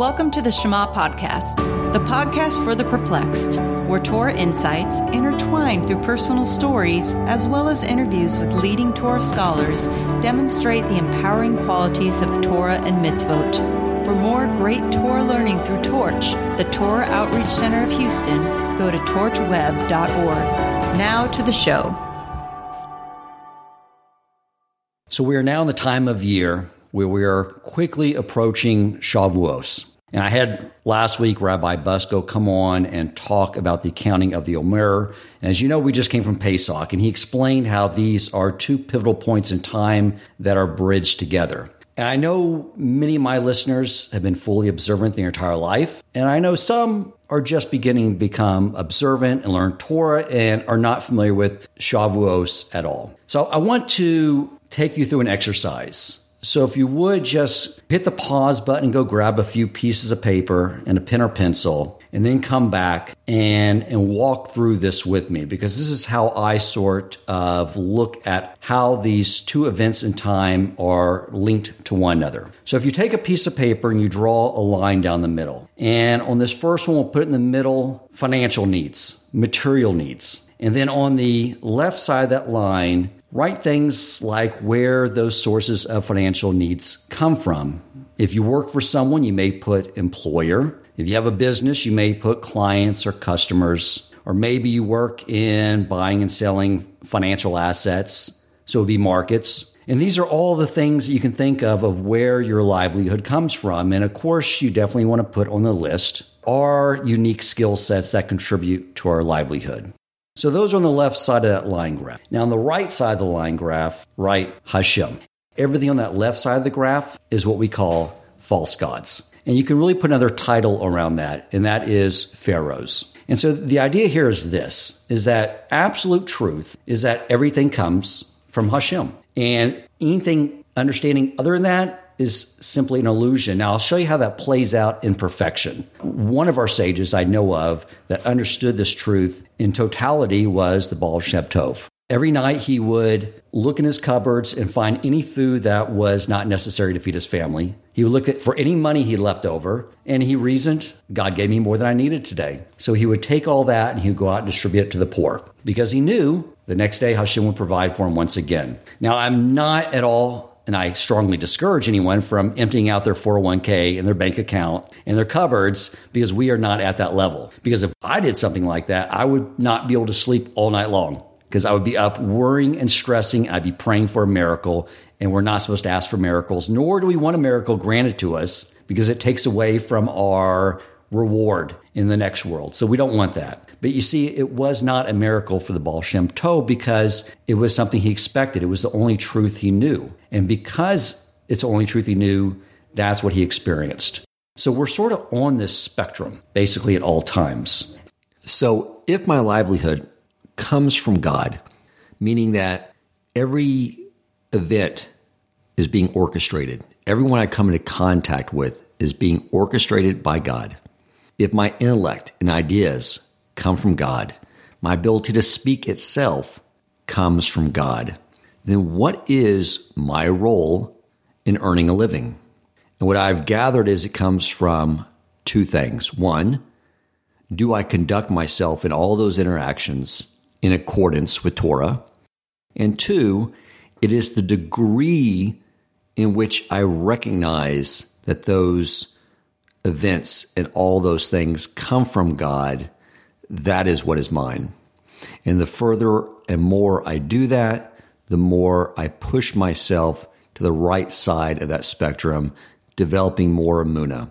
Welcome to the Shema Podcast, the podcast for the perplexed, where Torah insights intertwined through personal stories as well as interviews with leading Torah scholars demonstrate the empowering qualities of Torah and mitzvot. For more great Torah learning through Torch, the Torah Outreach Center of Houston, go to torchweb.org. Now to the show. So we are now in the time of year where we are quickly approaching Shavuos. And I had last week Rabbi Busko come on and talk about the accounting of the Omer. And as you know, we just came from Pesach, and he explained how these are two pivotal points in time that are bridged together. And I know many of my listeners have been fully observant their entire life, and I know some are just beginning to become observant and learn Torah and are not familiar with Shavuos at all. So I want to take you through an exercise so if you would just hit the pause button and go grab a few pieces of paper and a pen or pencil and then come back and and walk through this with me because this is how I sort of look at how these two events in time are linked to one another. So if you take a piece of paper and you draw a line down the middle, and on this first one we'll put in the middle financial needs, material needs. And then on the left side of that line, Write things like where those sources of financial needs come from. If you work for someone, you may put employer. If you have a business, you may put clients or customers. Or maybe you work in buying and selling financial assets, so it would be markets. And these are all the things that you can think of of where your livelihood comes from. And of course, you definitely want to put on the list our unique skill sets that contribute to our livelihood. So those are on the left side of that line graph. Now, on the right side of the line graph, write Hashem. Everything on that left side of the graph is what we call false gods. And you can really put another title around that, and that is pharaohs. And so the idea here is this is that absolute truth is that everything comes from Hashem. And anything understanding other than that is simply an illusion. Now, I'll show you how that plays out in perfection. One of our sages I know of that understood this truth in totality was the Baal Shem Tov. Every night he would look in his cupboards and find any food that was not necessary to feed his family. He would look at for any money he left over, and he reasoned, God gave me more than I needed today. So he would take all that and he would go out and distribute it to the poor because he knew the next day Hashem would provide for him once again. Now, I'm not at all and I strongly discourage anyone from emptying out their 401k and their bank account and their cupboards because we are not at that level. Because if I did something like that, I would not be able to sleep all night long because I would be up worrying and stressing. I'd be praying for a miracle, and we're not supposed to ask for miracles, nor do we want a miracle granted to us because it takes away from our reward in the next world. So we don't want that. But you see, it was not a miracle for the Baal Shem Tov because it was something he expected. It was the only truth he knew. And because it's the only truth he knew, that's what he experienced. So we're sort of on this spectrum basically at all times. So if my livelihood comes from God, meaning that every event is being orchestrated, everyone I come into contact with is being orchestrated by God. If my intellect and ideas come from God, my ability to speak itself comes from God, then what is my role in earning a living? And what I've gathered is it comes from two things. One, do I conduct myself in all those interactions in accordance with Torah? And two, it is the degree in which I recognize that those events and all those things come from God that is what is mine. And the further and more I do that, the more I push myself to the right side of that spectrum, developing more Amuna.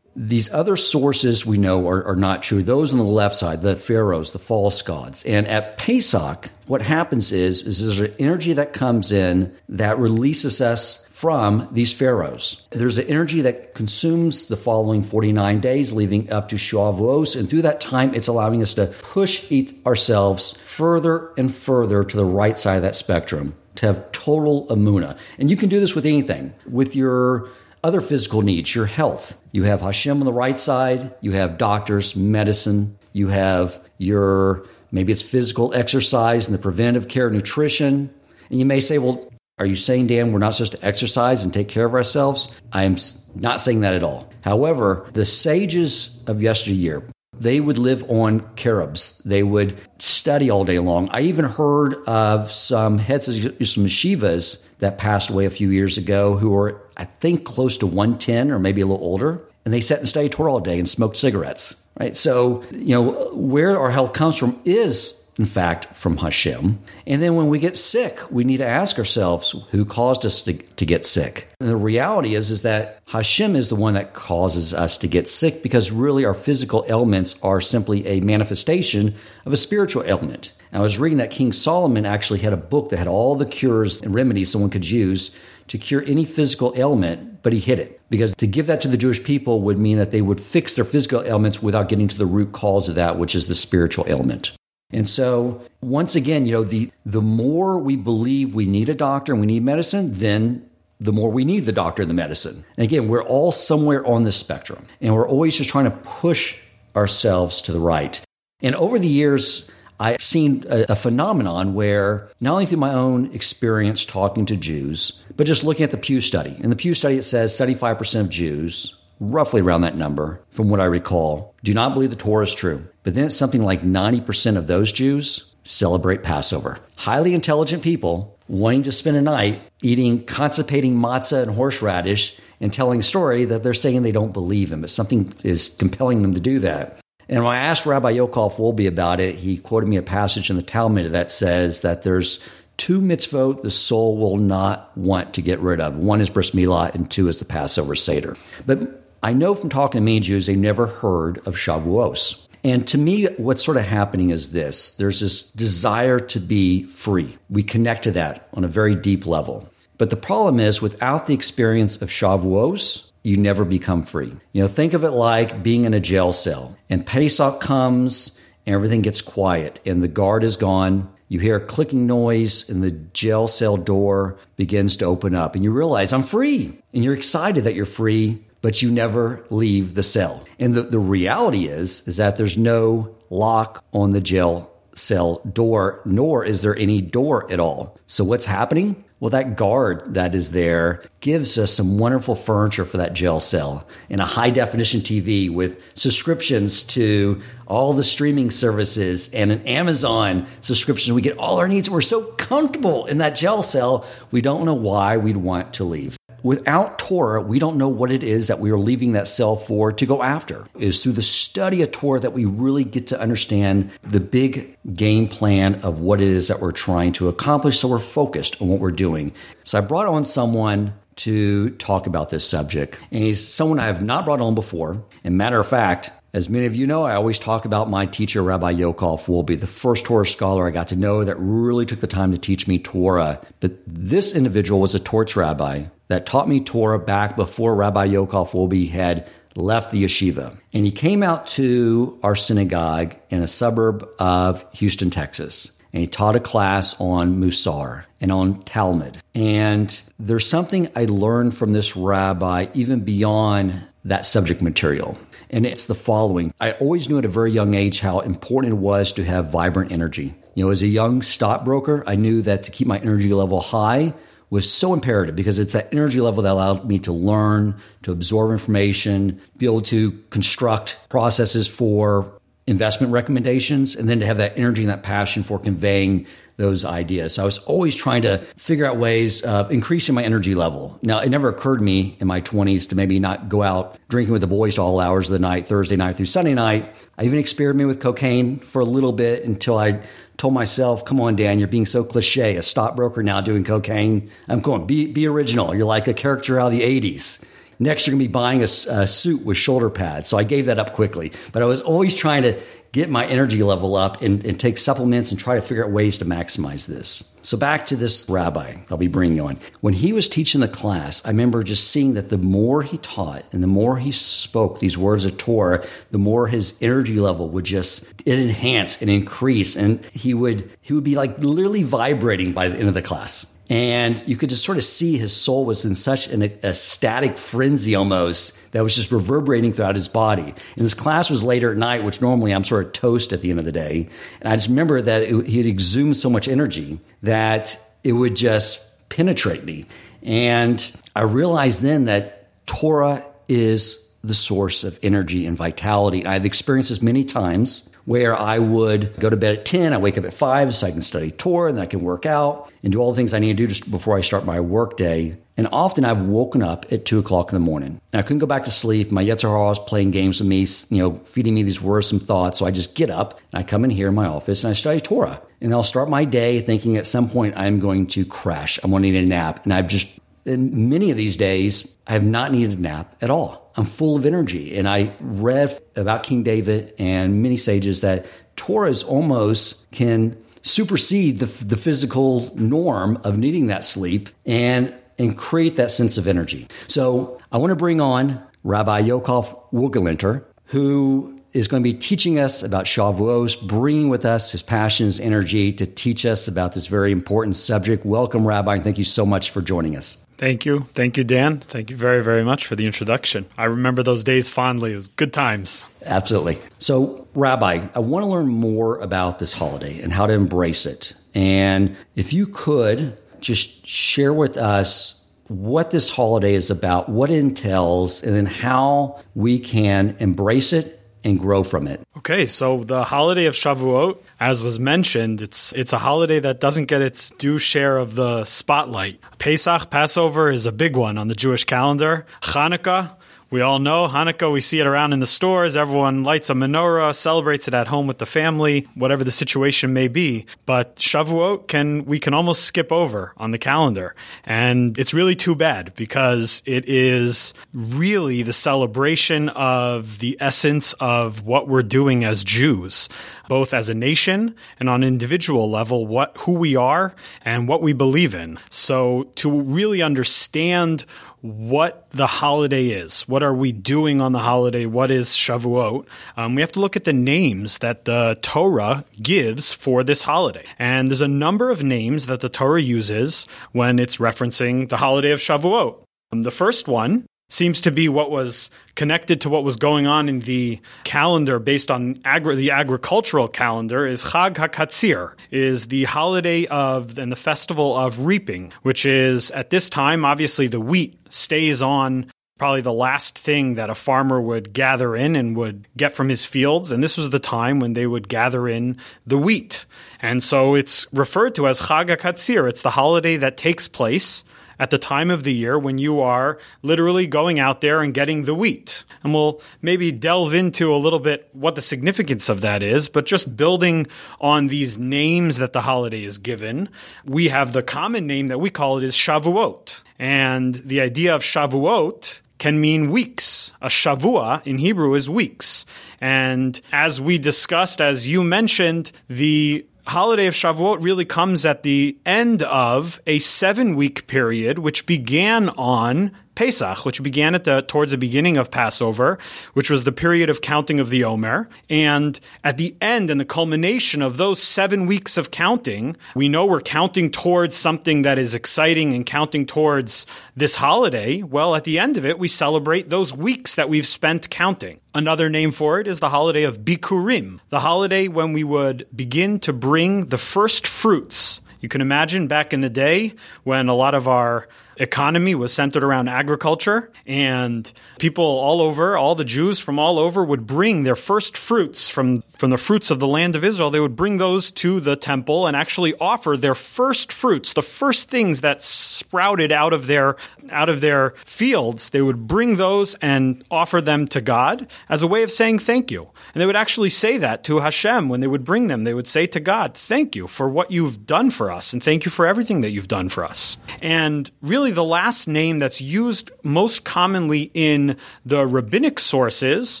These other sources we know are, are, not true. Those on the left side, the pharaohs, the false gods. And at Pesach, what happens is, is there's an energy that comes in that releases us from these pharaohs. There's an energy that consumes the following 49 days leading up to Shavuos, and through that time, it's allowing us to push ourselves further and further to the right side of that spectrum to have total amuna. And you can do this with anything, with your other physical needs, your health. You have Hashem on the right side, you have doctors, medicine, you have your maybe it's physical exercise and the preventive care, nutrition. And you may say, well, Are you saying, Dan, we're not supposed to exercise and take care of ourselves? I am not saying that at all. However, the sages of yesteryear, they would live on carobs. They would study all day long. I even heard of some heads of some yeshivas that passed away a few years ago who were, I think, close to 110 or maybe a little older. And they sat and studied Torah all day and smoked cigarettes, right? So, you know, where our health comes from is in fact, from Hashem. And then when we get sick, we need to ask ourselves who caused us to, to get sick. And the reality is, is that Hashem is the one that causes us to get sick because really our physical ailments are simply a manifestation of a spiritual ailment. And I was reading that King Solomon actually had a book that had all the cures and remedies someone could use to cure any physical ailment, but he hid it because to give that to the Jewish people would mean that they would fix their physical ailments without getting to the root cause of that, which is the spiritual ailment. And so, once again, you know, the, the more we believe we need a doctor and we need medicine, then the more we need the doctor and the medicine. And again, we're all somewhere on this spectrum, and we're always just trying to push ourselves to the right. And over the years, I've seen a, a, phenomenon where not only through my own experience talking to Jews, but just looking at the Pew study. In the Pew study, it says 75% of Jews roughly around that number, from what I recall, do not believe the Torah is true. But then it's something like 90% of those Jews celebrate Passover. Highly intelligent people wanting to spend a night eating constipating matzah and horseradish and telling a story that they're saying they don't believe in, but something is compelling them to do that. And when I asked Rabbi Yokov Wolbe about it, he quoted me a passage in the Talmud that says that there's two mitzvot the soul will not want to get rid of. One is bris milah, and two is the Passover Seder. But I know from talking to many Jews, they've never heard of Shavuos. And to me, what's sort of happening is this there's this desire to be free. We connect to that on a very deep level. But the problem is, without the experience of Shavuos, you never become free. You know, think of it like being in a jail cell, and Pesach comes, and everything gets quiet, and the guard is gone. You hear a clicking noise, and the jail cell door begins to open up, and you realize, I'm free. And you're excited that you're free, but you never leave the cell. And the, the reality is, is that there's no lock on the jail cell door, nor is there any door at all. So what's happening? Well, that guard that is there gives us some wonderful furniture for that jail cell and a high definition TV with subscriptions to all the streaming services and an Amazon subscription. We get all our needs. We're so comfortable in that jail cell. We don't know why we'd want to leave. Without Torah, we don't know what it is that we are leaving that cell for to go after. It is through the study of Torah that we really get to understand the big game plan of what it is that we're trying to accomplish so we're focused on what we're doing. So I brought on someone to talk about this subject. And he's someone I have not brought on before. And matter of fact, as many of you know, I always talk about my teacher, Rabbi Yokov Wolbe, the first Torah scholar I got to know that really took the time to teach me Torah. But this individual was a torch rabbi that taught me Torah back before Rabbi Yokov Wolbe had left the yeshiva. And he came out to our synagogue in a suburb of Houston, Texas. And he taught a class on Musar and on Talmud. And there's something I learned from this rabbi even beyond that subject material. And it's the following I always knew at a very young age how important it was to have vibrant energy. You know, as a young stockbroker, I knew that to keep my energy level high, was so imperative because it's that energy level that allowed me to learn, to absorb information, be able to construct processes for investment recommendations, and then to have that energy and that passion for conveying those ideas. So I was always trying to figure out ways of increasing my energy level. Now, it never occurred to me in my 20s to maybe not go out drinking with the boys all hours of the night, Thursday night through Sunday night. I even experimented with cocaine for a little bit until I told myself, come on, Dan, you're being so cliche. A stockbroker now doing cocaine. I'm going, be, be original. You're like a character out of the 80s. Next, you're going to be buying a, a, suit with shoulder pads. So I gave that up quickly. But I was always trying to get my energy level up and, and, take supplements and try to figure out ways to maximize this. So back to this rabbi I'll be bringing on. When he was teaching the class, I remember just seeing that the more he taught and the more he spoke these words of Torah, the more his energy level would just it enhance and increase, and he would he would be like literally vibrating by the end of the class. And you could just sort of see his soul was in such an ecstatic frenzy almost that was just reverberating throughout his body. And this class was later at night, which normally I'm sort of toast at the end of the day. And I just remember that it, he'd exhumed so much energy that it would just penetrate me. And I realized then that Torah is the source of energy and vitality. I've experienced this many times where I would go to bed at 10, I wake up at 5 so I can study Torah and I can work out and do all the things I need to do just before I start my work day. And often I've woken up at 2 o'clock in the morning. And I couldn't go back to sleep. My Yetzer Hara was playing games with me, you know, feeding me these worrisome thoughts. So I just get up and I come in here in my office and I study Torah. And I'll start my day thinking at some point I'm going to crash. I'm need a nap. And I've just, in many of these days, I have not needed a nap at all. I'm full of energy. And I read about King David and many sages that Torahs almost can supersede the, the physical norm of needing that sleep and, and create that sense of energy. So I want to bring on Rabbi Yaakov Wohlgelernter, who is going to be teaching us about Shavuos, bringing with us his passion, his energy to teach us about this very important subject. Welcome, Rabbi, and thank you so much for joining us. Thank you. Thank you, Dan. Thank you very, very much for the introduction. I remember those days fondly. It was good times. Absolutely. So, Rabbi, I want to learn more about this holiday and how to embrace it. And if you could just share with us what this holiday is about, what it entails, and then how we can embrace it and grow from it. Okay, so the holiday of Shavuot, as was mentioned, it's it's a holiday that doesn't get its due share of the spotlight. Pesach, Passover, is a big one on the Jewish calendar. Hanukkah, we all know Hanukkah, we see it around in the stores. Everyone lights a menorah, celebrates it at home with the family, whatever the situation may be. But Shavuot can, we can almost skip over on the calendar. And it's really too bad because it is really the celebration of the essence of what we're doing as Jews, both as a nation and on an individual level, what, who we are and what we believe in. So to really understand what the holiday is. What are we doing on the holiday? What is Shavuot? Um, we have to look at the names that the Torah gives for this holiday. And there's a number of names that the Torah uses when it's referencing the holiday of Shavuot. Um, the first one seems to be what was connected to what was going on in the calendar based on agri- the agricultural calendar is Chag HaKatzir, is the holiday of and the festival of reaping, which is at this time, obviously the wheat stays on probably the last thing that a farmer would gather in and would get from his fields. And this was the time when they would gather in the wheat. And so it's referred to as Chag HaKatzir. It's the holiday that takes place at the time of the year when you are literally going out there and getting the wheat. And we'll maybe delve into a little bit what the significance of that is, but just building on these names that the holiday is given, we have the common name that we call it is Shavuot. And the idea of Shavuot can mean weeks. A shavua in Hebrew is weeks. And as we discussed, as you mentioned, the holiday of Shavuot really comes at the end of a seven week period, which began on Pesach, which began at the towards the beginning of Passover, which was the period of counting of the Omer. And at the end and the culmination of those seven weeks of counting, we know we're counting towards something that is exciting and counting towards this holiday. Well, at the end of it, we celebrate those weeks that we've spent counting. Another name for it is the holiday of Bikurim, the holiday when we would begin to bring the first fruits. You can imagine back in the day when a lot of our economy was centered around agriculture, and people all over, all the Jews from all over, would bring their first fruits from, from the fruits of the land of Israel. They would bring those to the temple and actually offer their first fruits, the first things that sprouted out of their out of their fields. They would bring those and offer them to God as a way of saying thank you. And they would actually say that to Hashem when they would bring them. They would say to God, "Thank you for what you've done for us, and thank you for everything that you've done for us." And really really the last name that's used most commonly in the rabbinic sources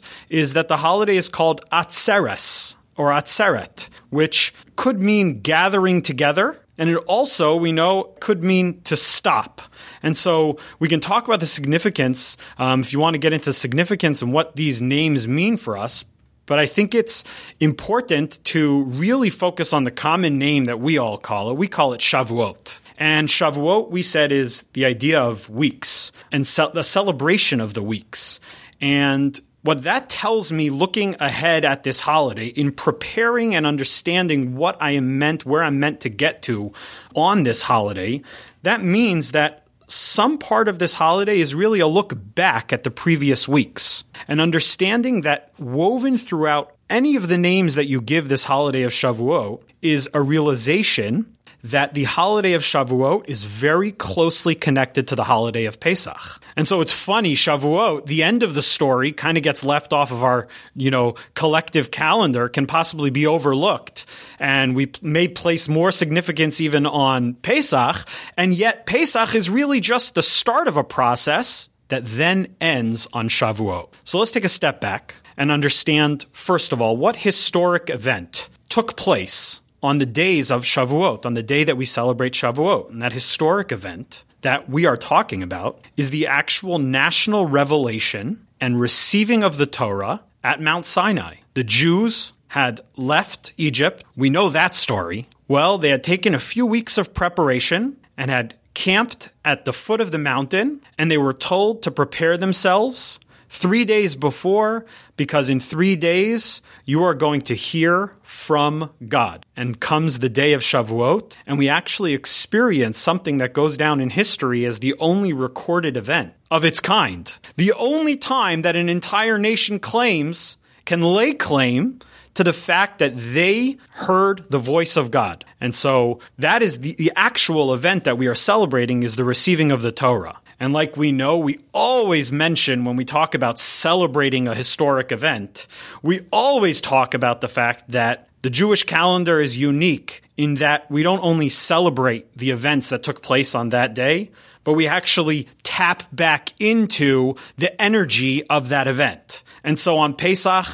is that the holiday is called Atzeres or Atzeret, which could mean gathering together. And it also, we know, could mean to stop. And so we can talk about the significance um, if you want to get into the significance and what these names mean for us. But I think it's important to really focus on the common name that we all call it. We call it Shavuot. And Shavuot, we said, is the idea of weeks and ce- the celebration of the weeks. And what that tells me looking ahead at this holiday in preparing and understanding what I am meant, where I'm meant to get to on this holiday, that means that some part of this holiday is really a look back at the previous weeks and understanding that woven throughout any of the names that you give this holiday of Shavuot is a realization that the holiday of Shavuot is very closely connected to the holiday of Pesach. And so it's funny, Shavuot, the end of the story kind of gets left off of our, you know, collective calendar, can possibly be overlooked. And we may place more significance even on Pesach. And yet Pesach is really just the start of a process that then ends on Shavuot. So let's take a step back and understand, first of all, what historic event took place on the days of Shavuot, on the day that we celebrate Shavuot. And that historic event that we are talking about is the actual national revelation and receiving of the Torah at Mount Sinai. The Jews had left Egypt. We know that story. Well, they had taken a few weeks of preparation and had camped at the foot of the mountain, and they were told to prepare themselves three days before, because in three days you are going to hear from God. And comes the day of Shavuot, and we actually experience something that goes down in history as the only recorded event of its kind. The only time that an entire nation claims, can lay claim to the fact that they heard the voice of God. And so that is the, the actual event that we are celebrating is the receiving of the Torah. And like we know, we always mention when we talk about celebrating a historic event, we always talk about the fact that the Jewish calendar is unique in that we don't only celebrate the events that took place on that day, but we actually tap back into the energy of that event. And so on Pesach,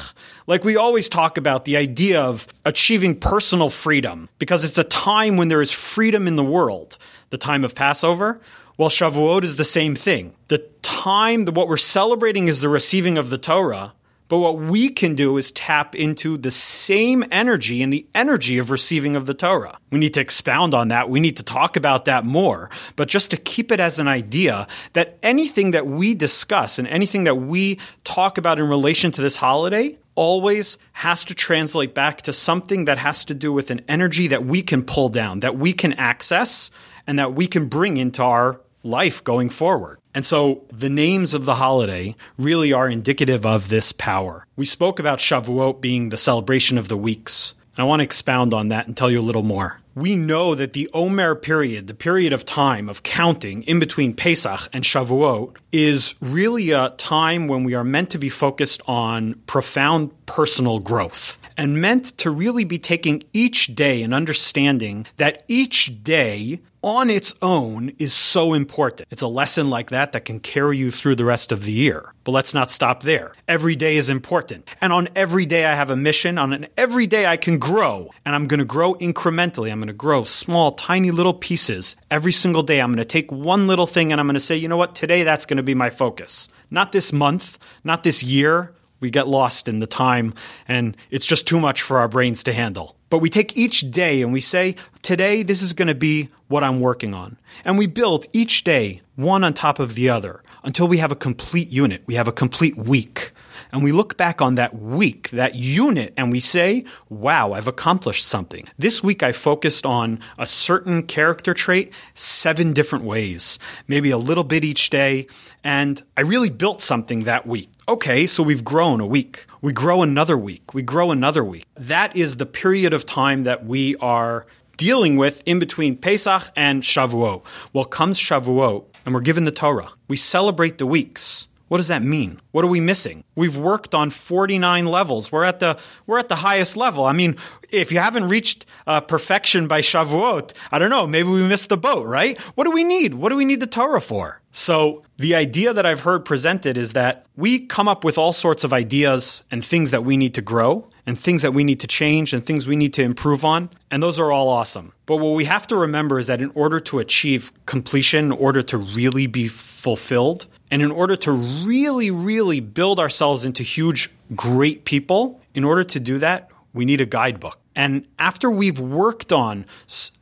like we always talk about the idea of achieving personal freedom because it's a time when there is freedom in the world, the time of Passover. Well, Shavuot is the same thing. The time, that what we're celebrating is the receiving of the Torah, but what we can do is tap into the same energy and the energy of receiving of the Torah. We need to expound on that. We need to talk about that more. But just to keep it as an idea that anything that we discuss and anything that we talk about in relation to this holiday always has to translate back to something that has to do with an energy that we can pull down, that we can access, and that we can bring into our life going forward. And so the names of the holiday really are indicative of this power. We spoke about Shavuot being the celebration of the weeks. And I want to expound on that and tell you a little more. We know that the Omer period, the period of time of counting in between Pesach and Shavuot, is really a time when we are meant to be focused on profound personal growth and meant to really be taking each day and understanding that each day on its own is so important. It's a lesson like that that can carry you through the rest of the year. But let's not stop there. Every day is important. And on every day I have a mission. On every day I can grow. And I'm going to grow incrementally. I'm going to grow small, tiny little pieces. Every single day I'm going to take one little thing and I'm going to say, you know what? Today that's going to be my focus. Not this month, not this year. We get lost in the time and it's just too much for our brains to handle. But we take each day and we say, today this is going to be what I'm working on. And we build each day one on top of the other until we have a complete unit. We have a complete week. And we look back on that week, that unit, and we say, wow, I've accomplished something. This week I focused on a certain character trait seven different ways, maybe a little bit each day. And I really built something that week. Okay, so we've grown a week. We grow another week. We grow another week. That is the period of time that we are dealing with in between Pesach and Shavuot. Well, comes Shavuot, and we're given the Torah. We celebrate the weeks. What does that mean? What are we missing? We've worked on 49 levels. We're at the we're at the highest level. I mean, if you haven't reached uh, perfection by Shavuot, I don't know, maybe we missed the boat, right? What do we need? What do we need the Torah for? So, the idea that I've heard presented is that we come up with all sorts of ideas and things that we need to grow and things that we need to change and things we need to improve on, and those are all awesome. But what we have to remember is that in order to achieve completion, in order to really be fulfilled, and in order to really, really build ourselves into huge, great people, in order to do that, we need a guidebook. And after we've worked on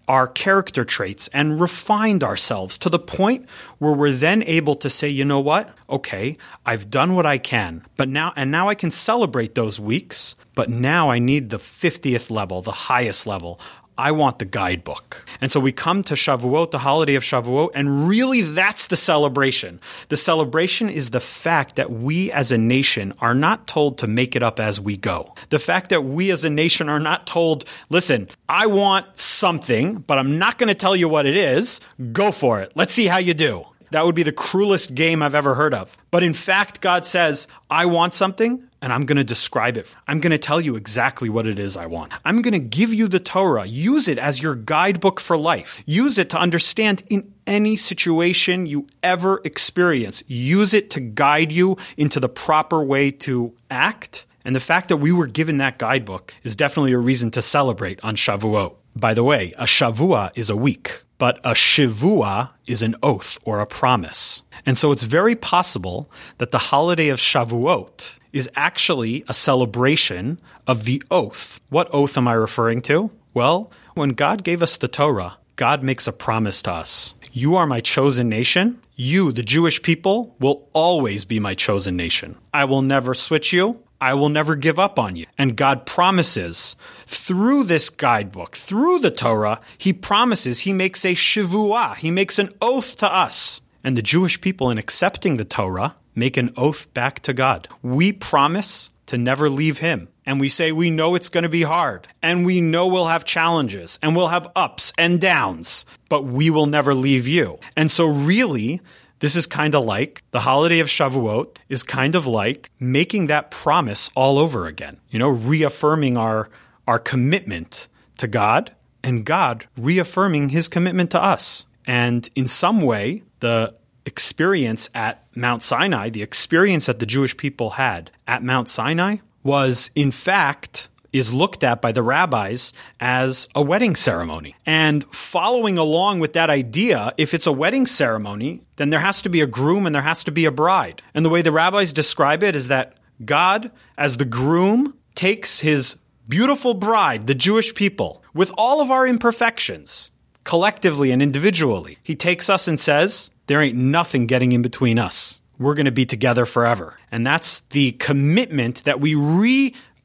our character traits and refined ourselves to the point where we're then able to say, you know what? Okay, I've done what I can, but now, and now I can celebrate those weeks, but now I need the 50th level, the highest level. I want the guidebook. And so we come to Shavuot, the holiday of Shavuot, and really that's the celebration. The celebration is the fact that we as a nation are not told to make it up as we go. The fact that we as a nation are not told, listen, I want something, but I'm not going to tell you what it is. Go for it. Let's see how you do. That would be the cruelest game I've ever heard of. But in fact, God says, I want something and I'm going to describe it. I'm going to tell you exactly what it is I want. I'm going to give you the Torah. Use it as your guidebook for life. Use it to understand in any situation you ever experience. Use it to guide you into the proper way to act. And the fact that we were given that guidebook is definitely a reason to celebrate on Shavuot. By the way, a Shavua is a week but a shivua is an oath or a promise. And so it's very possible that the holiday of Shavuot is actually a celebration of the oath. What oath am I referring to? Well, when God gave us the Torah, God makes a promise to us. You are my chosen nation. You, the Jewish people, will always be my chosen nation. I will never switch you. I will never give up on you. And God promises through this guidebook, through the Torah, He promises, He makes a shivuah, He makes an oath to us. And the Jewish people, in accepting the Torah, make an oath back to God. We promise to never leave Him. And we say we know it's going to be hard, and we know we'll have challenges, and we'll have ups and downs, but we will never leave you. And so, really, this is kind of like the holiday of Shavuot is kind of like making that promise all over again. You know, reaffirming our our commitment to God and God reaffirming his commitment to us. And in some way, the experience at Mount Sinai, the experience that the Jewish people had at Mount Sinai was in fact is looked at by the rabbis as a wedding ceremony. And following along with that idea, if it's a wedding ceremony, then there has to be a groom and there has to be a bride. And the way the rabbis describe it is that God, as the groom, takes his beautiful bride, the Jewish people, with all of our imperfections, collectively and individually. He takes us and says, There ain't nothing getting in between us. We're going to be together forever. And that's the commitment that we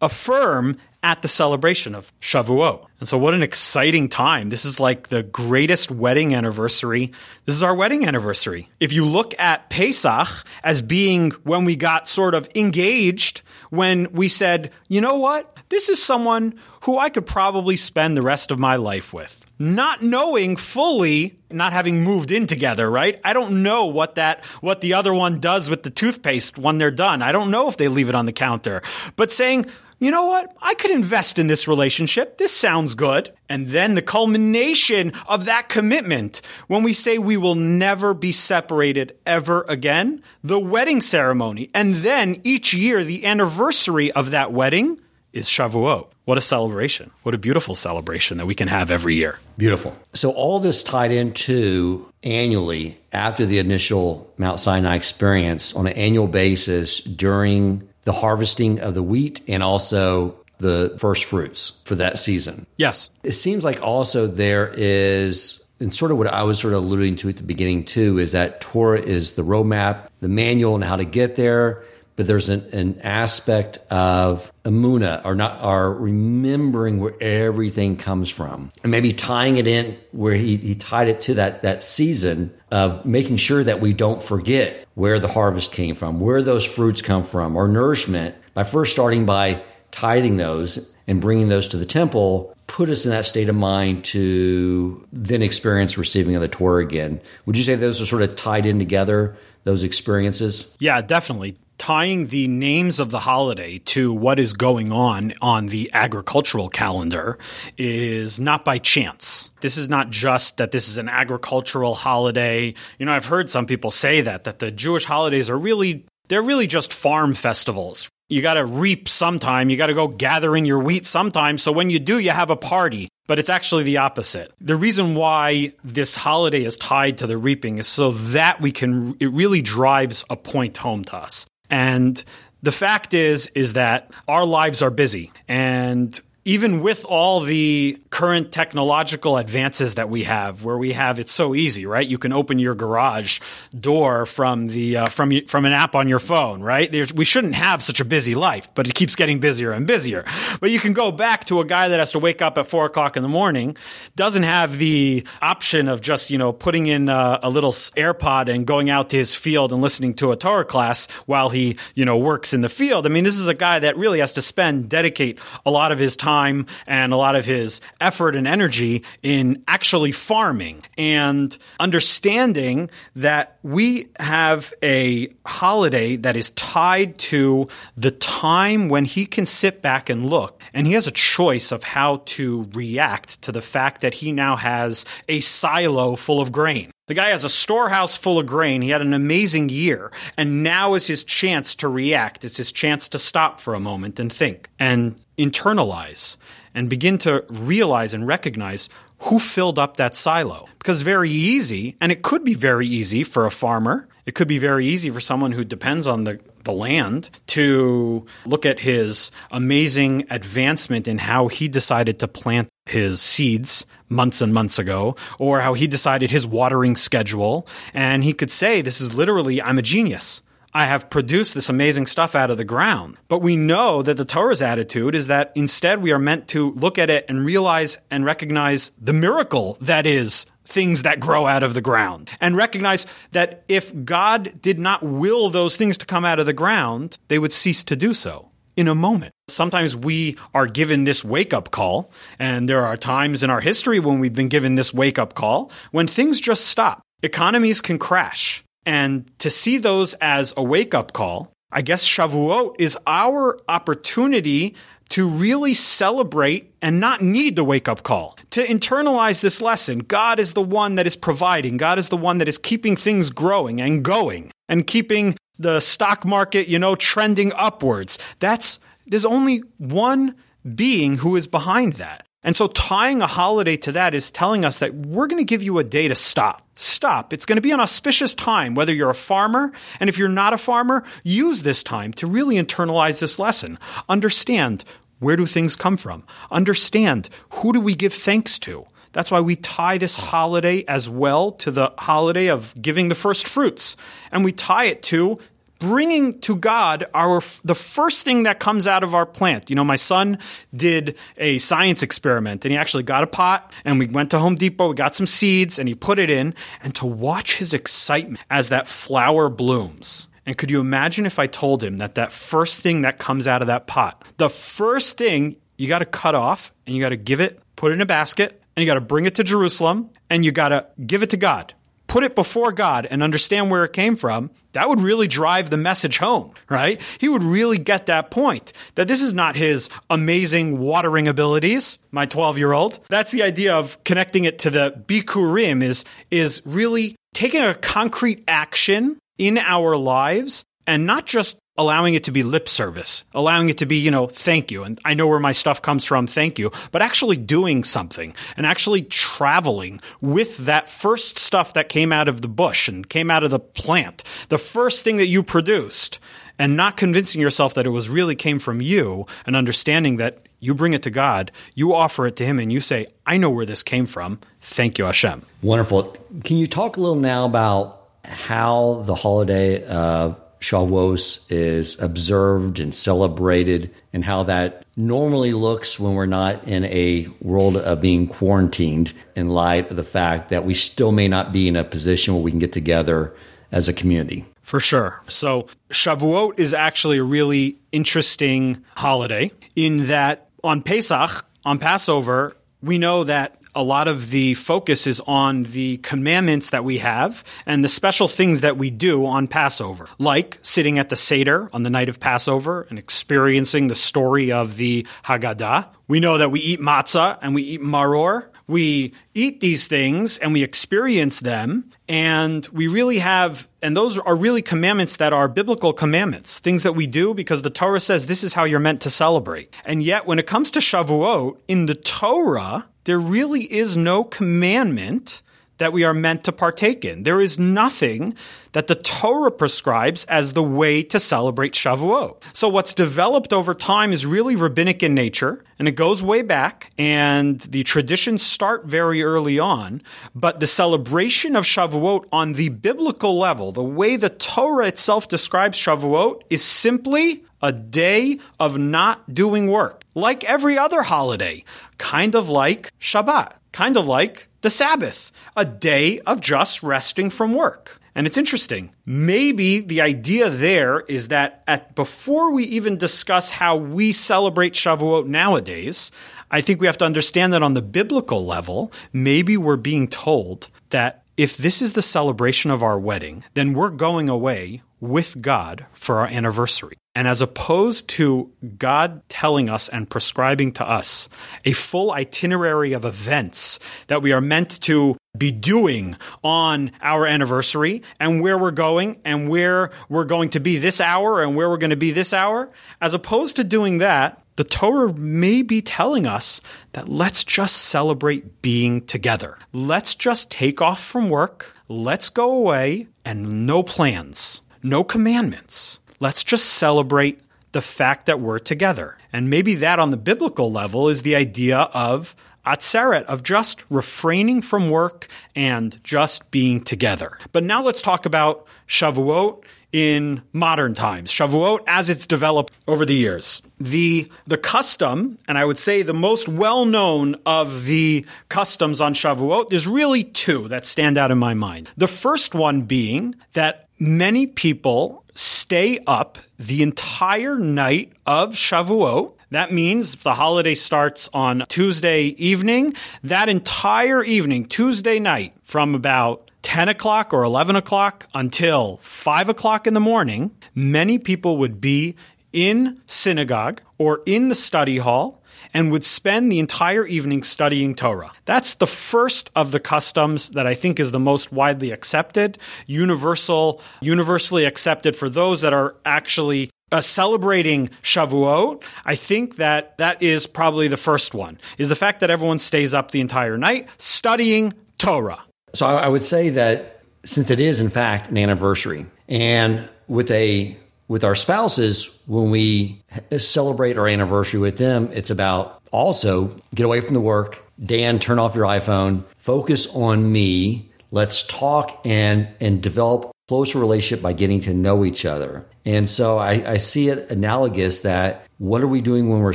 reaffirm at the celebration of Shavuot. And so, what an exciting time. This is like the greatest wedding anniversary. This is our wedding anniversary. If you look at Pesach as being when we got sort of engaged, when we said, you know what? This is someone who I could probably spend the rest of my life with. Not knowing fully, not having moved in together, right? I don't know what that, what the other one does with the toothpaste when they're done. I don't know if they leave it on the counter. But saying, you know what? I could invest in this relationship. This sounds good. And then the culmination of that commitment, when we say we will never be separated ever again, the wedding ceremony, and then each year, the anniversary of that wedding is Shavuot. What a celebration. What a beautiful celebration that we can have every year. Beautiful. So, all this tied into annually after the initial Mount Sinai experience on an annual basis during the harvesting of the wheat and also the first fruits for that season. Yes. It seems like also there is, and sort of what I was sort of alluding to at the beginning too, is that Torah is the roadmap, the manual on how to get there. But there's an, an aspect of amuna, or not, or remembering where everything comes from, and maybe tying it in where he, he tied it to that that season of making sure that we don't forget where the harvest came from, where those fruits come from, or nourishment by first starting by tithing those and bringing those to the temple, put us in that state of mind to then experience receiving of the Torah again. Would you say those are sort of tied in together, those experiences? Yeah, definitely tying the names of the holiday to what is going on on the agricultural calendar is not by chance. This is not just that this is an agricultural holiday. You know, I've heard some people say that that the Jewish holidays are really they're really just farm festivals. You got to reap sometime. You got to go gather in your wheat sometime. So when you do, you have a party. But it's actually the opposite. The reason why this holiday is tied to the reaping is so that we can, it really drives a point home to us. And the fact is is that our lives are busy. And even with all the current technological advances that we have, where we have it's so easy, right? You can open your garage door from the uh, from from an app on your phone, right? There's, we shouldn't have such a busy life, but it keeps getting busier and busier. But you can go back to a guy that has to wake up at four o'clock in the morning, doesn't have the option of just you know putting in a, a little AirPod and going out to his field and listening to a Torah class while he you know works in the field. I mean, this is a guy that really has to spend dedicate a lot of his time time and a lot of his effort and energy in actually farming and understanding that we have a holiday that is tied to the time when he can sit back and look and he has a choice of how to react to the fact that he now has a silo full of grain. The guy has a storehouse full of grain. He had an amazing year. And now is his chance to react. It's his chance to stop for a moment and think and internalize and begin to realize and recognize who filled up that silo. Because very easy, and it could be very easy for a farmer. It could be very easy for someone who depends on the, the land to look at his amazing advancement in how he decided to plant his seeds months and months ago, or how he decided his watering schedule. And he could say, This is literally, I'm a genius. I have produced this amazing stuff out of the ground. But we know that the Torah's attitude is that instead we are meant to look at it and realize and recognize the miracle that is things that grow out of the ground and recognize that if God did not will those things to come out of the ground, they would cease to do so in a moment. Sometimes we are given this wake up call, and there are times in our history when we've been given this wake up call when things just stop. Economies can crash. And to see those as a wake up call, I guess Shavuot is our opportunity to really celebrate and not need the wake up call. To internalize this lesson, God is the one that is providing. God is the one that is keeping things growing and going and keeping the stock market, you know, trending upwards. That's, there's only one being who is behind that. And so tying a holiday to that is telling us that we're going to give you a day to stop. Stop. It's going to be an auspicious time, whether you're a farmer, and if you're not a farmer, use this time to really internalize this lesson. Understand where do things come from? Understand who do we give thanks to? That's why we tie this holiday as well to the holiday of giving the first fruits. And we tie it to bringing to God our the first thing that comes out of our plant. You know, my son did a science experiment and he actually got a pot and we went to Home Depot, we got some seeds and he put it in and to watch his excitement as that flower blooms. And could you imagine if I told him that that first thing that comes out of that pot, the first thing you got to cut off and you got to give it, put it in a basket, and you got to bring it to Jerusalem and you got to give it to God put it before God and understand where it came from, that would really drive the message home, right? He would really get that point that this is not his amazing watering abilities, my 12 year old. That's the idea of connecting it to the Bikurim is, is really taking a concrete action in our lives and not just allowing it to be lip service, allowing it to be, you know, thank you. And I know where my stuff comes from, thank you. But actually doing something and actually traveling with that first stuff that came out of the bush and came out of the plant, the first thing that you produced, and not convincing yourself that it was really came from you and understanding that you bring it to God, you offer it to Him, and you say, I know where this came from. Thank you, Hashem. Wonderful. Can you talk a little now about how the holiday of Shavuos is observed and celebrated, and how that normally looks when we're not in a world of being quarantined, in light of the fact that we still may not be in a position where we can get together as a community. For sure. So, Shavuot is actually a really interesting holiday in that on Pesach, on Passover, we know that a lot of the focus is on the commandments that we have and the special things that we do on Passover, like sitting at the Seder on the night of Passover and experiencing the story of the Haggadah. We know that we eat matzah and we eat maror. We eat these things and we experience them, and we really have, and those are really commandments that are biblical commandments, things that we do because the Torah says this is how you're meant to celebrate. And yet, when it comes to Shavuot, in the Torah, there really is no commandment that we are meant to partake in. There is nothing that the Torah prescribes as the way to celebrate Shavuot. So what's developed over time is really rabbinic in nature, and it goes way back, and the traditions start very early on, but the celebration of Shavuot on the biblical level, the way the Torah itself describes Shavuot, is simply a day of not doing work, like every other holiday, kind of like Shabbat, kind of like the Sabbath, a day of just resting from work. And it's interesting. Maybe the idea there is that at before we even discuss how we celebrate Shavuot nowadays, I think we have to understand that on the biblical level, maybe we're being told that if this is the celebration of our wedding, then we're going away with God for our anniversary. And as opposed to God telling us and prescribing to us a full itinerary of events that we are meant to be doing on our anniversary and where we're going and where we're going to be this hour and where we're going to be this hour, as opposed to doing that, the Torah may be telling us that let's just celebrate being together. Let's just take off from work. Let's go away and no plans, no commandments. Let's just celebrate the fact that we're together. And maybe that on the biblical level is the idea of atzeret, of just refraining from work and just being together. But now let's talk about Shavuot in modern times. Shavuot as it's developed over the years. The the custom, and I would say the most well-known of the customs on Shavuot, there's really two that stand out in my mind. The first one being that many people stay up the entire night of Shavuot that means if the holiday starts on Tuesday evening, that entire evening, Tuesday night, from about 10 o'clock or 11 o'clock until 5 o'clock in the morning, many people would be in synagogue or in the study hall and would spend the entire evening studying Torah. That's the first of the customs that I think is the most widely accepted, universal, universally accepted for those that are actually uh, celebrating Shavuot, I think that that is probably the first one, is the fact that everyone stays up the entire night studying Torah. So I would say that since it is in fact an anniversary, and with a with our spouses, when we celebrate our anniversary with them, it's about also get away from the work. Dan, turn off your iPhone, focus on me. Let's talk and and develop closer relationship by getting to know each other. And so I, I, see it analogous that what are we doing when we're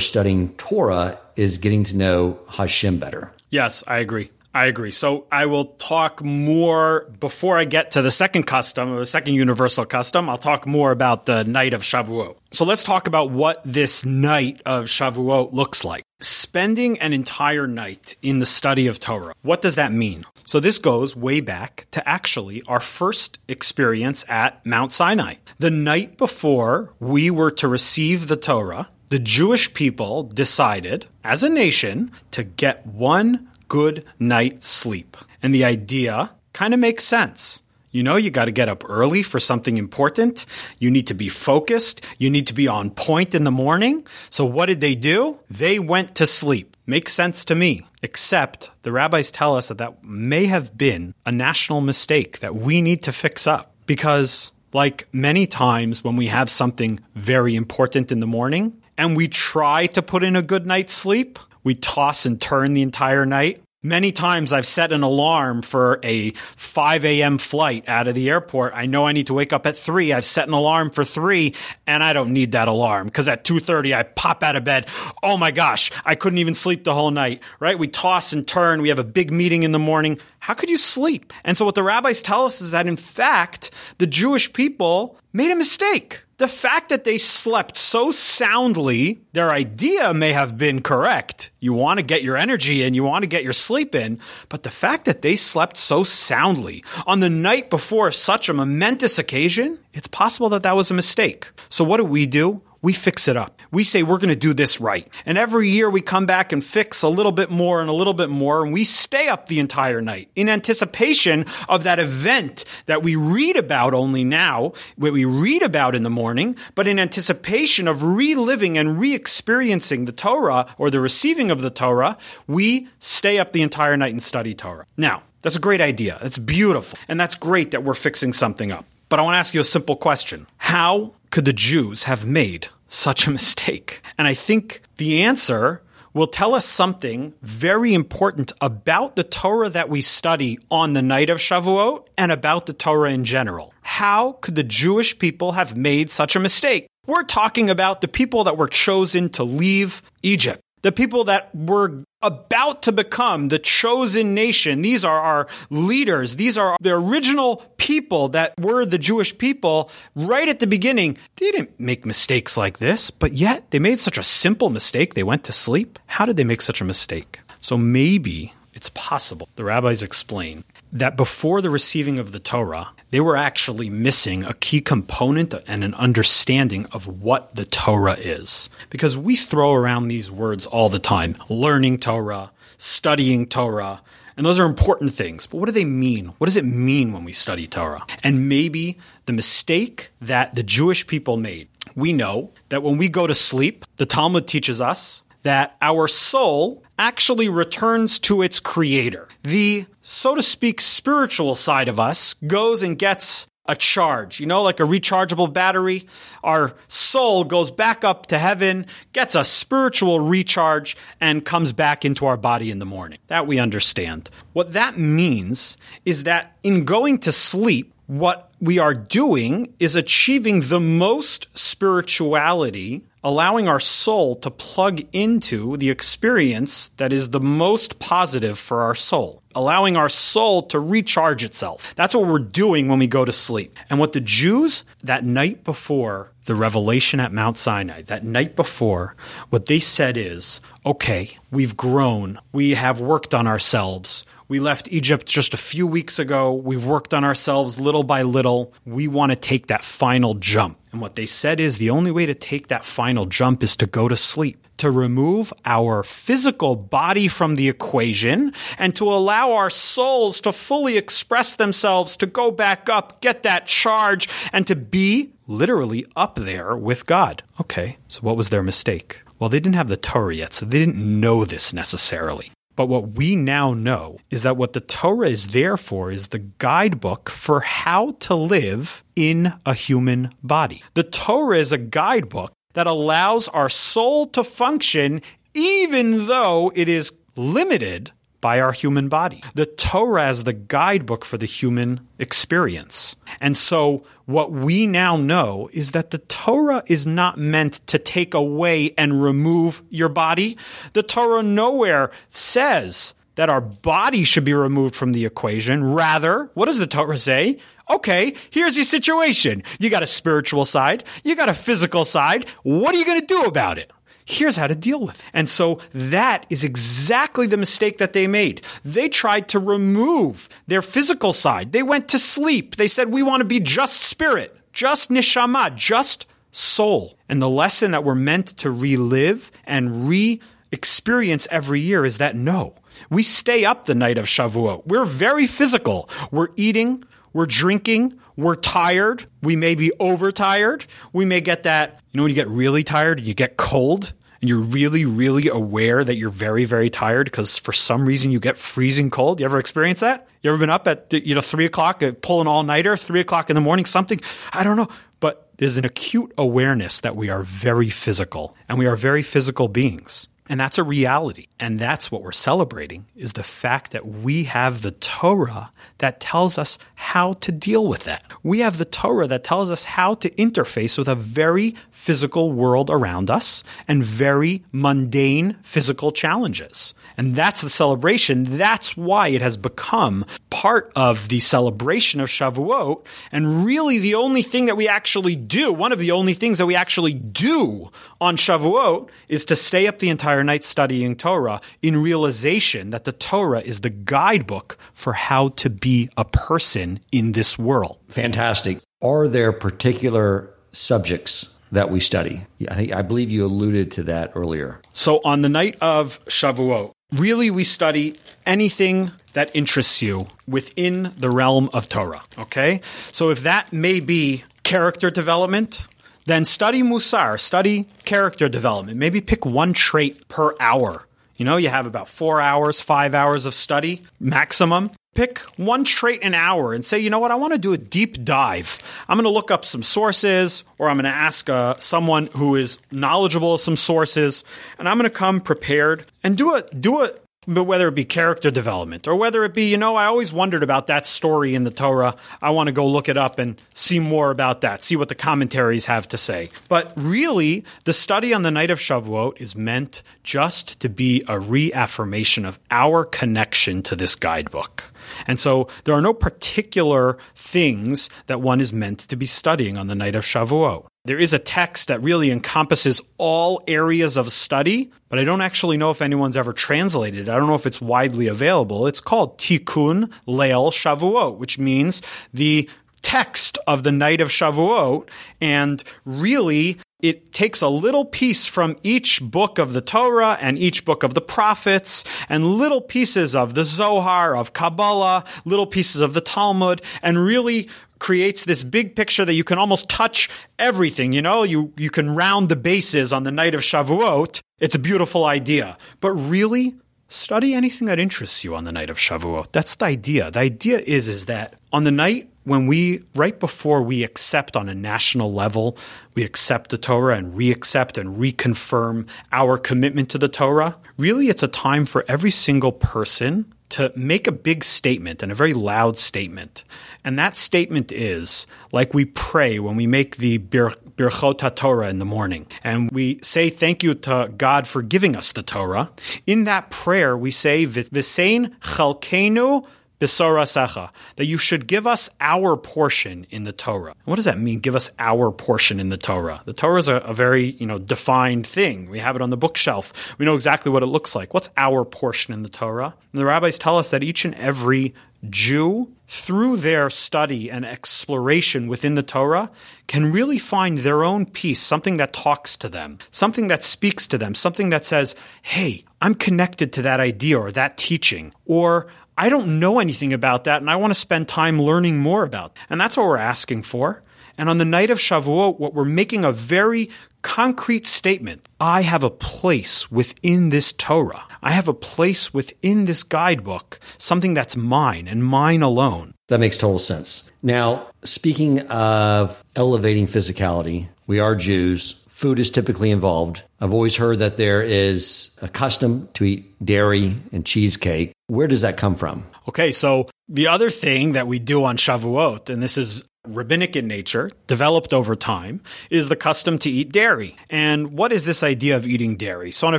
studying Torah is getting to know Hashem better. Yes, I agree. I agree. So I will talk more before I get to the second custom or the second universal custom. I'll talk more about the night of Shavuot. So let's talk about what this night of Shavuot looks like. Spending an entire night in the study of Torah. What does that mean? So this goes way back to actually our first experience at Mount Sinai. The night before we were to receive the Torah, the Jewish people decided as a nation to get one good night's sleep. And the idea kind of makes sense. You know, you got to get up early for something important. You need to be focused. You need to be on point in the morning. So what did they do? They went to sleep. Makes sense to me. Except the rabbis tell us that that may have been a national mistake that we need to fix up. Because like many times when we have something very important in the morning and we try to put in a good night's sleep, we toss and turn the entire night. Many times I've set an alarm for a 5 a.m. flight out of the airport. I know I need to wake up at 3. I've set an alarm for 3 and I don't need that alarm because at 2:30 I pop out of bed. Oh my gosh, I couldn't even sleep the whole night, right? We toss and turn. We have a big meeting in the morning. How could you sleep? And so what the rabbis tell us is that in fact, the Jewish people made a mistake the fact that they slept so soundly, their idea may have been correct. You want to get your energy in, you want to get your sleep in, but the fact that they slept so soundly on the night before such a momentous occasion, it's possible that that was a mistake. So what do we do? We fix it up. We say we're going to do this right. And every year we come back and fix a little bit more and a little bit more, and we stay up the entire night in anticipation of that event that we read about only now, what we read about in the morning, but in anticipation of reliving and re experiencing the Torah or the receiving of the Torah, we stay up the entire night and study Torah. Now, That's a great idea. That's beautiful. And that's great that we're fixing something up. But I want to ask you a simple question. How could the Jews have made such a mistake? And I think the answer will tell us something very important about the Torah that we study on the night of Shavuot and about the Torah in general. How could the Jewish people have made such a mistake? We're talking about the people that were chosen to leave Egypt the people that were about to become the chosen nation. These are our leaders. These are the original people that were the Jewish people right at the beginning. They didn't make mistakes like this, but yet they made such a simple mistake. They went to sleep. How did they make such a mistake? So maybe it's possible. The rabbis explain that before the receiving of the Torah, they were actually missing a key component and an understanding of what the Torah is. Because we throw around these words all the time learning Torah, studying Torah, and those are important things. But what do they mean? What does it mean when we study Torah? And maybe the mistake that the Jewish people made. We know that when we go to sleep, the Talmud teaches us that our soul actually returns to its creator. The, so to speak, spiritual side of us goes and gets a charge, you know, like a rechargeable battery. Our soul goes back up to heaven, gets a spiritual recharge, and comes back into our body in the morning. That we understand. What that means is that in going to sleep, what we are doing is achieving the most spirituality allowing our soul to plug into the experience that is the most positive for our soul, allowing our soul to recharge itself. That's what we're doing when we go to sleep. And what the Jews, that night before the revelation at Mount Sinai, that night before, what they said is, okay, we've grown, we have worked on ourselves, we left Egypt just a few weeks ago. We've worked on ourselves little by little. We want to take that final jump. And what they said is the only way to take that final jump is to go to sleep, to remove our physical body from the equation, and to allow our souls to fully express themselves, to go back up, get that charge, and to be literally up there with God. Okay, so what was their mistake? Well, they didn't have the Torah yet, so they didn't know this necessarily. But what we now know is that what the Torah is there for is the guidebook for how to live in a human body. The Torah is a guidebook that allows our soul to function even though it is limited by our human body. The Torah is the guidebook for the human experience. And so, what we now know is that the Torah is not meant to take away and remove your body. The Torah nowhere says that our body should be removed from the equation. Rather, what does the Torah say? Okay, here's your situation. You got a spiritual side, you got a physical side. What are you going to do about it? Here's how to deal with it. And so that is exactly the mistake that they made. They tried to remove their physical side. They went to sleep. They said, we want to be just spirit, just neshama, just soul. And the lesson that we're meant to relive and re experience every year is that no, we stay up the night of Shavuot. We're very physical. We're eating, we're drinking, we're tired. We may be overtired. We may get that, you know, when you get really tired and you get cold and you're really, really aware that you're very, very tired because for some reason you get freezing cold. You ever experience that? You ever been up at, you know, three o'clock, uh, pulling all nighter, three o'clock in the morning, something? I don't know. But there's an acute awareness that we are very physical and we are very physical beings. And that's a reality. And that's what we're celebrating is the fact that we have the Torah that tells us how to deal with that. We have the Torah that tells us how to interface with a very physical world around us and very mundane physical challenges. And that's the celebration. That's why it has become part of the celebration of Shavuot. And really the only thing that we actually do, one of the only things that we actually do on Shavuot is to stay up the entire night studying Torah in realization that the Torah is the guidebook for how to be a person in this world. Fantastic. Are there particular subjects that we study? I think I believe you alluded to that earlier. So on the night of Shavuot, really we study anything that interests you within the realm of Torah, okay? So if that may be character development, then study Musar, study character development. Maybe pick one trait per hour. You know, you have about four hours, five hours of study maximum. pick one trait an hour and say, you know what, I want to do a deep dive. I'm going to look up some sources or I'm going to ask uh, someone who is knowledgeable of some sources and I'm going to come prepared and do a, do a, but whether it be character development or whether it be, you know, I always wondered about that story in the Torah. I want to go look it up and see more about that, see what the commentaries have to say. But really, the study on the night of Shavuot is meant just to be a reaffirmation of our connection to this guidebook. And so there are no particular things that one is meant to be studying on the night of Shavuot. There is a text that really encompasses all areas of study, but I don't actually know if anyone's ever translated it. I don't know if it's widely available. It's called Tikkun Leil Shavuot, which means the text of the night of Shavuot. And really, it takes a little piece from each book of the Torah and each book of the prophets and little pieces of the Zohar, of Kabbalah, little pieces of the Talmud, and really creates this big picture that you can almost touch everything. You know, you, you can round the bases on the night of Shavuot. It's a beautiful idea. But really, study anything that interests you on the night of Shavuot. That's the idea. The idea is, is that on the night when we, right before we accept on a national level, we accept the Torah and re-accept and reconfirm our commitment to the Torah, really it's a time for every single person to make a big statement and a very loud statement. And that statement is like we pray when we make the Bir- Birchot Torah in the morning. And we say thank you to God for giving us the Torah. In that prayer, we say, V'sein chalkenu Secha, that you should give us our portion in the Torah. What does that mean? Give us our portion in the Torah. The Torah is a, a, very, you know, defined thing. We have it on the bookshelf. We know exactly what it looks like. What's our portion in the Torah? And the rabbis tell us that each and every Jew, through their study and exploration within the Torah, can really find their own piece, something that talks to them, something that speaks to them, something that says, hey, I'm connected to that idea or that teaching, or I don't know anything about that and I want to spend time learning more about. And that's what we're asking for. And on the night of Shavuot, what we're making a very concrete statement. I have a place within this Torah. I have a place within this guidebook, something that's mine and mine alone. That makes total sense. Now, speaking of elevating physicality, we are Jews food is typically involved. I've always heard that there is a custom to eat dairy and cheesecake. Where does that come from? Okay, so the other thing that we do on Shavuot, and this is rabbinic in nature, developed over time, is the custom to eat dairy. And what is this idea of eating dairy? So, on a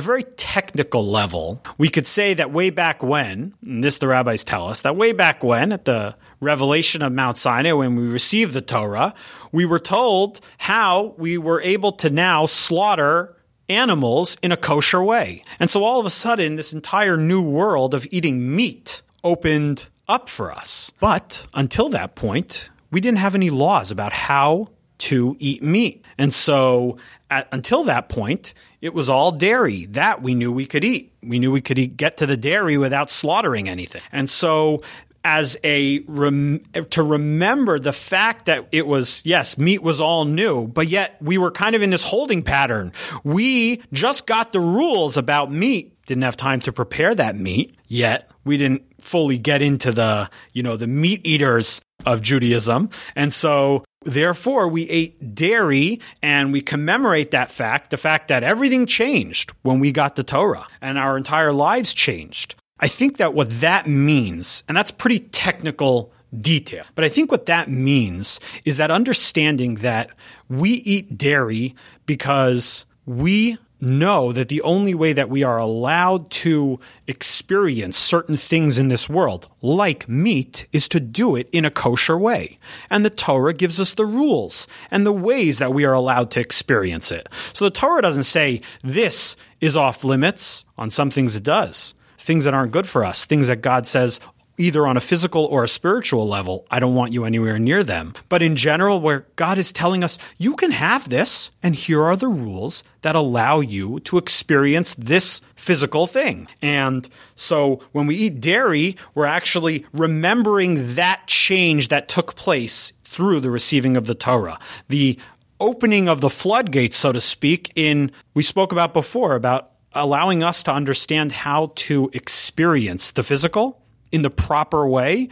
very technical level, we could say that way back when, and this the rabbis tell us, that way back when, at the revelation of Mount Sinai, when we received the Torah, we were told how we were able to now slaughter animals in a kosher way. And so all of a sudden, this entire new world of eating meat opened up for us. But until that point, we didn't have any laws about how to eat meat. And so at, until that point, it was all dairy that we knew we could eat. We knew we could eat, get to the dairy without slaughtering anything. And so as a rem- to remember the fact that it was yes meat was all new but yet we were kind of in this holding pattern we just got the rules about meat didn't have time to prepare that meat yet we didn't fully get into the you know the meat eaters of Judaism and so Therefore, we ate dairy and we commemorate that fact, the fact that everything changed when we got the Torah and our entire lives changed. I think that what that means, and that's pretty technical detail, but I think what that means is that understanding that we eat dairy because we know that the only way that we are allowed to experience certain things in this world, like meat, is to do it in a kosher way. And the Torah gives us the rules and the ways that we are allowed to experience it. So the Torah doesn't say this is off limits. On some things it does things that aren't good for us, things that God says, either on a physical or a spiritual level, I don't want you anywhere near them. But in general, where God is telling us, you can have this, and here are the rules that allow you to experience this physical thing. And so when we eat dairy, we're actually remembering that change that took place through the receiving of the Torah. The opening of the floodgates, so to speak, in we spoke about before about allowing us to understand how to experience the physical in the proper way.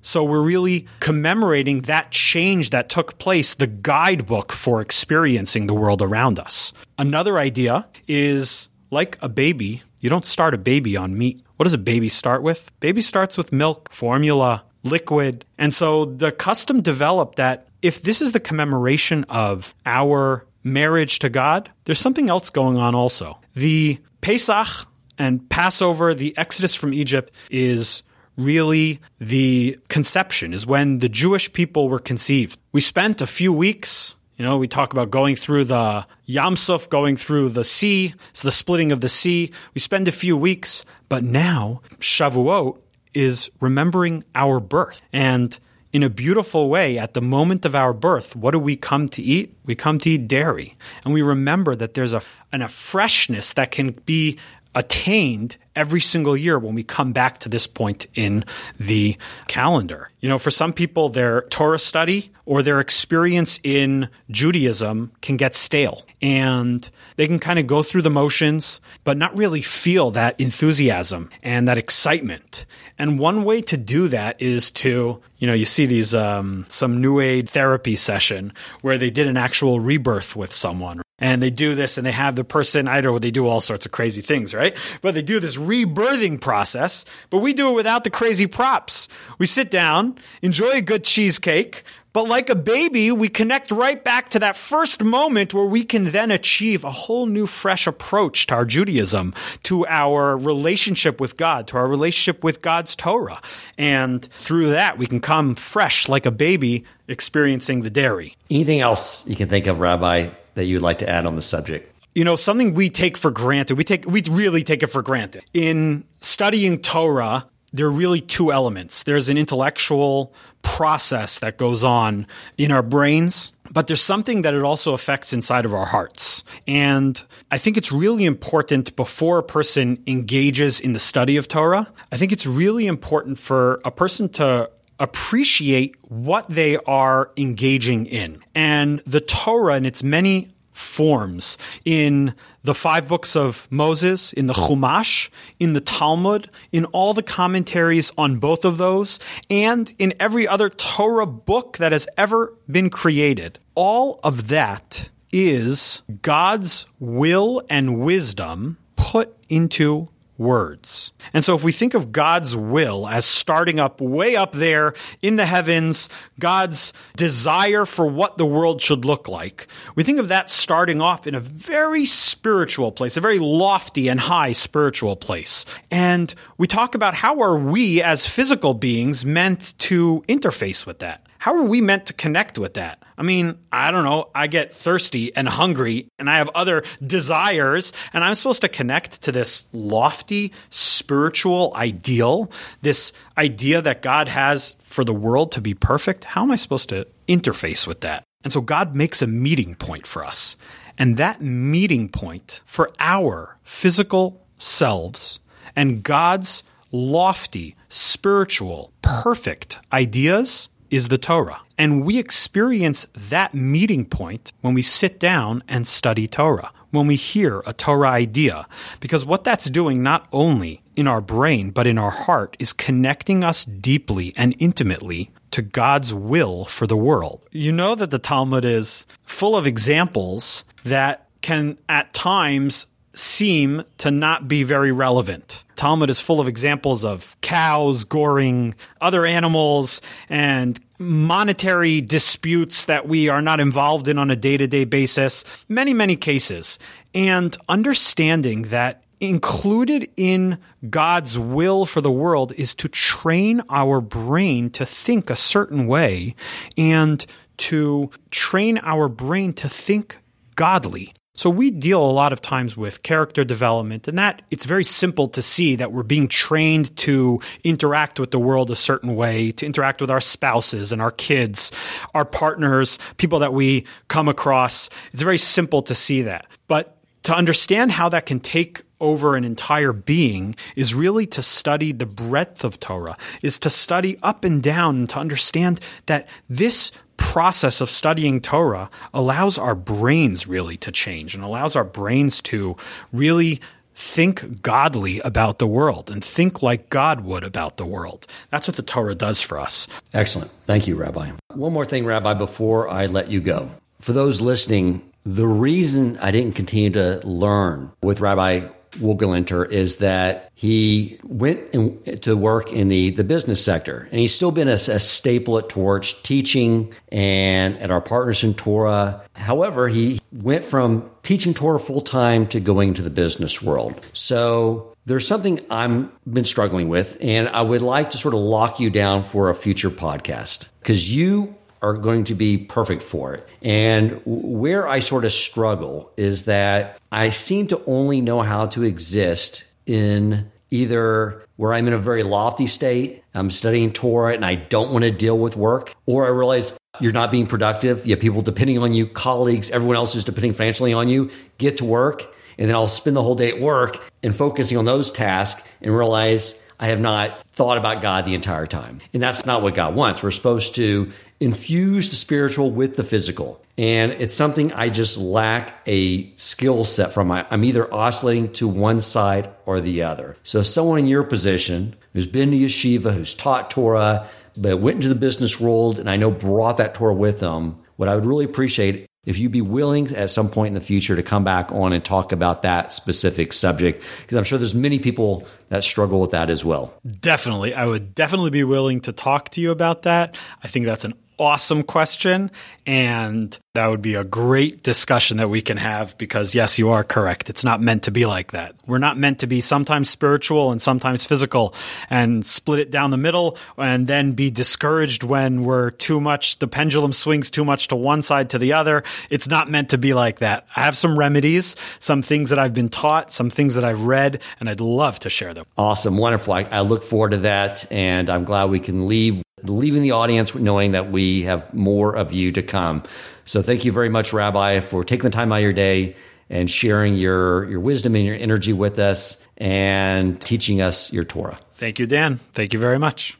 So we're really commemorating that change that took place, the guidebook for experiencing the world around us. Another idea is like a baby, you don't start a baby on meat. What does a baby start with? Baby starts with milk, formula, liquid. And so the custom developed that if this is the commemoration of our marriage to God, there's something else going on also. The Pesach and Passover, the Exodus from Egypt, is really the conception, is when the Jewish people were conceived. We spent a few weeks you know, we talk about going through the Yamsuf, going through the sea, it's the splitting of the sea. We spend a few weeks, but now Shavuot is remembering our birth. And in a beautiful way, at the moment of our birth, what do we come to eat? We come to eat dairy. And we remember that there's a, an, a freshness that can be attained every single year when we come back to this point in the calendar. You know, for some people, their Torah study or their experience in Judaism can get stale and they can kind of go through the motions, but not really feel that enthusiasm and that excitement. And one way to do that is to, you know, you see these, um, some new age therapy session where they did an actual rebirth with someone and they do this and they have the person, I don't know, they do all sorts of crazy things, right? But they do this rebirthing process, but we do it without the crazy props. We sit down, enjoy a good cheesecake, but like a baby, we connect right back to that first moment where we can then achieve a whole new, fresh approach to our Judaism, to our relationship with God, to our relationship with God's Torah. And through that, we can come fresh like a baby experiencing the dairy. Anything else you can think of, Rabbi, that you'd like to add on the subject? you know something we take for granted we take we really take it for granted in studying torah there are really two elements there's an intellectual process that goes on in our brains but there's something that it also affects inside of our hearts. And I think it's really important before a person engages in the study of Torah, I think it's really important for a person to appreciate what they are engaging in. And the Torah in its many forms in the five books of Moses, in the Chumash, in the Talmud, in all the commentaries on both of those, and in every other Torah book that has ever been created. All of that is God's will and wisdom put into words. And so if we think of God's will as starting up way up there in the heavens, God's desire for what the world should look like, we think of that starting off in a very spiritual place, a very lofty and high spiritual place. And we talk about how are we as physical beings meant to interface with that? How are we meant to connect with that? I mean, I don't know. I get thirsty and hungry and I have other desires and I'm supposed to connect to this lofty spiritual ideal, this idea that God has for the world to be perfect. How am I supposed to interface with that? And so God makes a meeting point for us. And that meeting point for our physical selves and God's lofty, spiritual, perfect ideas is the Torah. And we experience that meeting point when we sit down and study Torah, when we hear a Torah idea. Because what that's doing not only in our brain, but in our heart is connecting us deeply and intimately to God's will for the world. You know that the Talmud is full of examples that can at times seem to not be very relevant. Talmud is full of examples of cows goring other animals and monetary disputes that we are not involved in on a day to day basis. Many, many cases. And understanding that included in God's will for the world is to train our brain to think a certain way and to train our brain to think godly. So we deal a lot of times with character development and that it's very simple to see that we're being trained to interact with the world a certain way, to interact with our spouses and our kids, our partners, people that we come across. It's very simple to see that. But to understand how that can take over an entire being is really to study the breadth of Torah, is to study up and down and to understand that this process of studying Torah allows our brains really to change and allows our brains to really think godly about the world and think like God would about the world. That's what the Torah does for us. Excellent. Thank you, Rabbi. One more thing, Rabbi, before I let you go. For those listening, the reason I didn't continue to learn with Rabbi Wohlgelernter is that he went in, to work in the, the business sector. And he's still been a, a, staple at Torch, teaching and at our partners in Torah. However, he went from teaching Torah full time to going into the business world. So there's something I'm been struggling with, and I would like to sort of lock you down for a future podcast because you are going to be perfect for it. And where I sort of struggle is that I seem to only know how to exist in either where I'm in a very lofty state, I'm studying Torah and I don't want to deal with work, or I realize you're not being productive. You have people depending on you, colleagues, everyone else is depending financially on you. Get to work. And then I'll spend the whole day at work and focusing on those tasks and realize I have not thought about God the entire time. And that's not what God wants. We're supposed to infuse the spiritual with the physical. And it's something I just lack a skill set from. I'm either oscillating to one side or the other. So, if someone in your position who's been to yeshiva, who's taught Torah, but went into the business world and I know brought that Torah with them, what I would really appreciate if you'd be willing at some point in the future to come back on and talk about that specific subject because i'm sure there's many people that struggle with that as well. Definitely. I would definitely be willing to talk to you about that. I think that's an awesome question. And that would be a great discussion that we can have because, yes, you are correct. It's not meant to be like that. We're not meant to be sometimes spiritual and sometimes physical and split it down the middle and then be discouraged when we're too much, the pendulum swings too much to one side to the other. It's not meant to be like that. I have some remedies, some things that I've been taught, some things that I've read, and I'd love to share them. Awesome. Wonderful. I, I look forward to that. And I'm glad we can leave leaving the audience knowing that we have more of you to come. So thank you very much, Rabbi, for taking the time out of your day and sharing your, your wisdom and your energy with us and teaching us your Torah. Thank you, Dan. Thank you very much.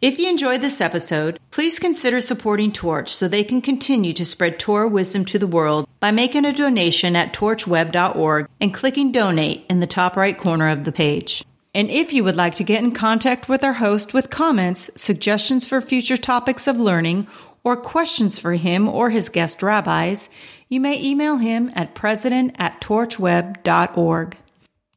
If you enjoyed this episode, please consider supporting Torch so they can continue to spread Torah wisdom to the world by making a donation at torchweb.org and clicking donate in the top right corner of the page. And if you would like to get in contact with our host with comments, suggestions for future topics of learning, or questions for him or his guest rabbis, you may email him at president at torchweb.org.